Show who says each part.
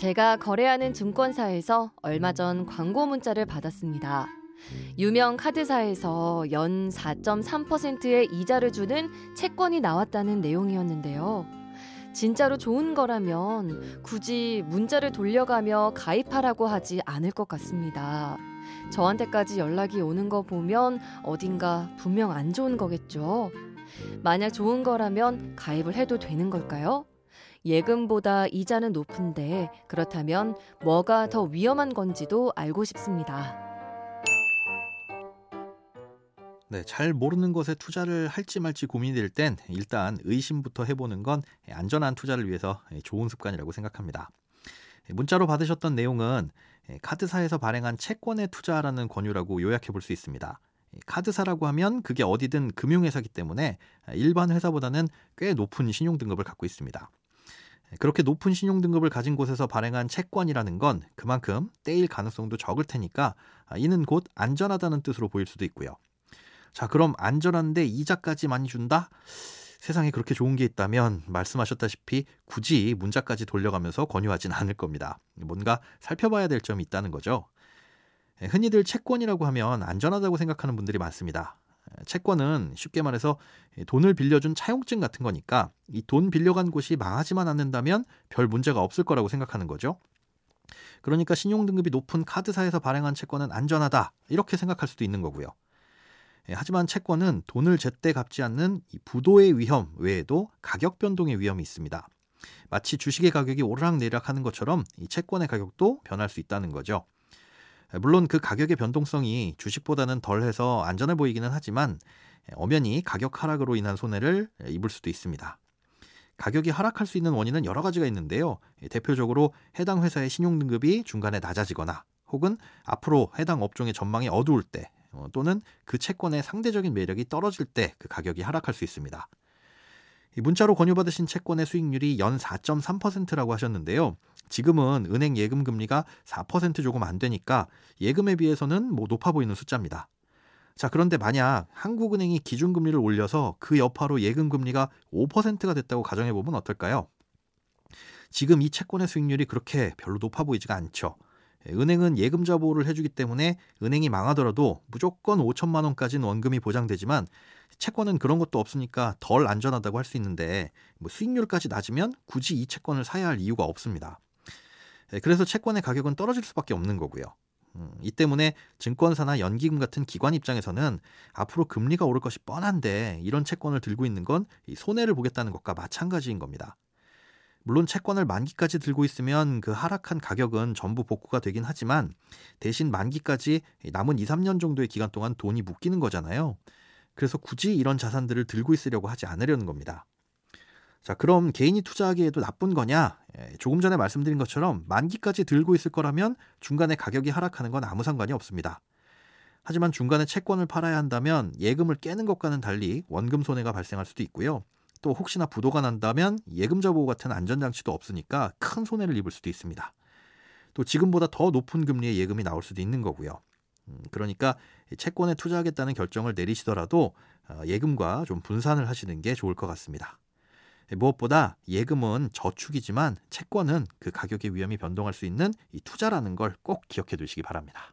Speaker 1: 제가 거래하는 증권사에서 얼마 전 광고 문자를 받았습니다. 유명 카드사에서 연 4.3%의 이자를 주는 채권이 나왔다는 내용이었는데요. 진짜로 좋은 거라면 굳이 문자를 돌려가며 가입하라고 하지 않을 것 같습니다. 저한테까지 연락이 오는 거 보면 어딘가 분명 안 좋은 거겠죠. 만약 좋은 거라면 가입을 해도 되는 걸까요? 예금보다 이자는 높은데 그렇다면 뭐가 더 위험한 건지도 알고 싶습니다.
Speaker 2: 네, 잘 모르는 것에 투자를 할지 말지 고민이 될 땐 일단 의심부터 해보는 건 안전한 투자를 위해서 좋은 습관이라고 생각합니다. 문자로 받으셨던 내용은 카드사에서 발행한 채권에 투자라는 권유라고 요약해 볼 수 있습니다. 카드사라고 하면 그게 어디든 금융회사기 때문에 일반 회사보다는 꽤 높은 신용등급을 갖고 있습니다. 그렇게 높은 신용등급을 가진 곳에서 발행한 채권이라는 건 그만큼 떼일 가능성도 적을 테니까 이는 곧 안전하다는 뜻으로 보일 수도 있고요. 자, 그럼 안전한데 이자까지 많이 준다? 세상에 그렇게 좋은 게 있다면 말씀하셨다시피 굳이 문자까지 돌려가면서 권유하진 않을 겁니다. 뭔가 살펴봐야 될 점이 있다는 거죠. 예, 흔히들 채권이라고 하면 안전하다고 생각하는 분들이 많습니다. 예, 채권은 쉽게 말해서 돈을 빌려준 차용증 같은 거니까 이 돈 빌려간 곳이 망하지만 않는다면 별 문제가 없을 거라고 생각하는 거죠. 그러니까 신용등급이 높은 카드사에서 발행한 채권은 안전하다 이렇게 생각할 수도 있는 거고요. 예, 하지만 채권은 돈을 제때 갚지 않는 부도의 위험 외에도 가격 변동의 위험이 있습니다. 마치 주식의 가격이 오르락내리락 하는 것처럼 이 채권의 가격도 변할 수 있다는 거죠. 예, 물론 그 가격의 변동성이 주식보다는 덜해서 안전해 보이기는 하지만 예, 엄연히 가격 하락으로 인한 손해를 입을 수도 있습니다. 가격이 하락할 수 있는 원인은 여러 가지가 있는데요. 대표적으로 해당 회사의 신용등급이 중간에 낮아지거나 혹은 앞으로 해당 업종의 전망이 어두울 때 어, 또는 그 채권의 상대적인 매력이 떨어질 때 그 가격이 하락할 수 있습니다. 문자로 권유받으신 채권의 수익률이 연 4.3%라고 하셨는데요. 지금은 은행 예금 금리가 4% 조금 안 되니까 예금에 비해서는 뭐 높아 보이는 숫자입니다. 자, 그런데 만약 한국은행이 기준금리를 올려서 그 여파로 예금 금리가 5%가 됐다고 가정해 보면 어떨까요? 지금 이 채권의 수익률이 그렇게 별로 높아 보이지가 않죠. 예, 은행은 예금 자 보호를 해주기 때문에 은행이 망하더라도 무조건 5천만 원까지는 원금이 보장되지만 채권은 그런 것도 없으니까 덜 안전하다고 할 수 있는데 뭐 수익률까지 낮으면 굳이 이 채권을 사야 할 이유가 없습니다. 예, 그래서 채권의 가격은 떨어질 수밖에 없는 거고요. 음, 이 때문에 증권사나 연기금 같은 기관 입장에서는 앞으로 금리가 오를 것이 뻔한데 이런 채권을 들고 있는 건 손해를 보겠다는 것과 마찬가지인 겁니다. 물론 채권을 만기까지 들고 있으면 그 하락한 가격은 전부 복구가 되긴 하지만 대신 만기까지 남은 2, 3년 정도의 기간 동안 돈이 묶이는 거잖아요. 그래서 굳이 이런 자산들을 들고 있으려고 하지 않으려는 겁니다. 자, 그럼 개인이 투자하기에도 나쁜 거냐? 예, 조금 전에 말씀드린 것처럼 만기까지 들고 있을 거라면 중간에 가격이 하락하는 건 아무 상관이 없습니다. 하지만 중간에 채권을 팔아야 한다면 예금을 깨는 것과는 달리 원금 손해가 발생할 수도 있고요. 또 혹시나 부도가 난다면 예금자 보호 같은 안전장치도 없으니까 큰 손해를 입을 수도 있습니다. 또 지금보다 더 높은 금리의 예금이 나올 수도 있는 거고요. 음, 그러니까 채권에 투자하겠다는 결정을 내리시더라도 어, 예금과 좀 분산을 하시는 게 좋을 것 같습니다. 무엇보다 예금은 저축이지만 채권은 그 가격의 위험이 변동할 수 있는 이 투자라는 걸 꼭 기억해 두시기 바랍니다.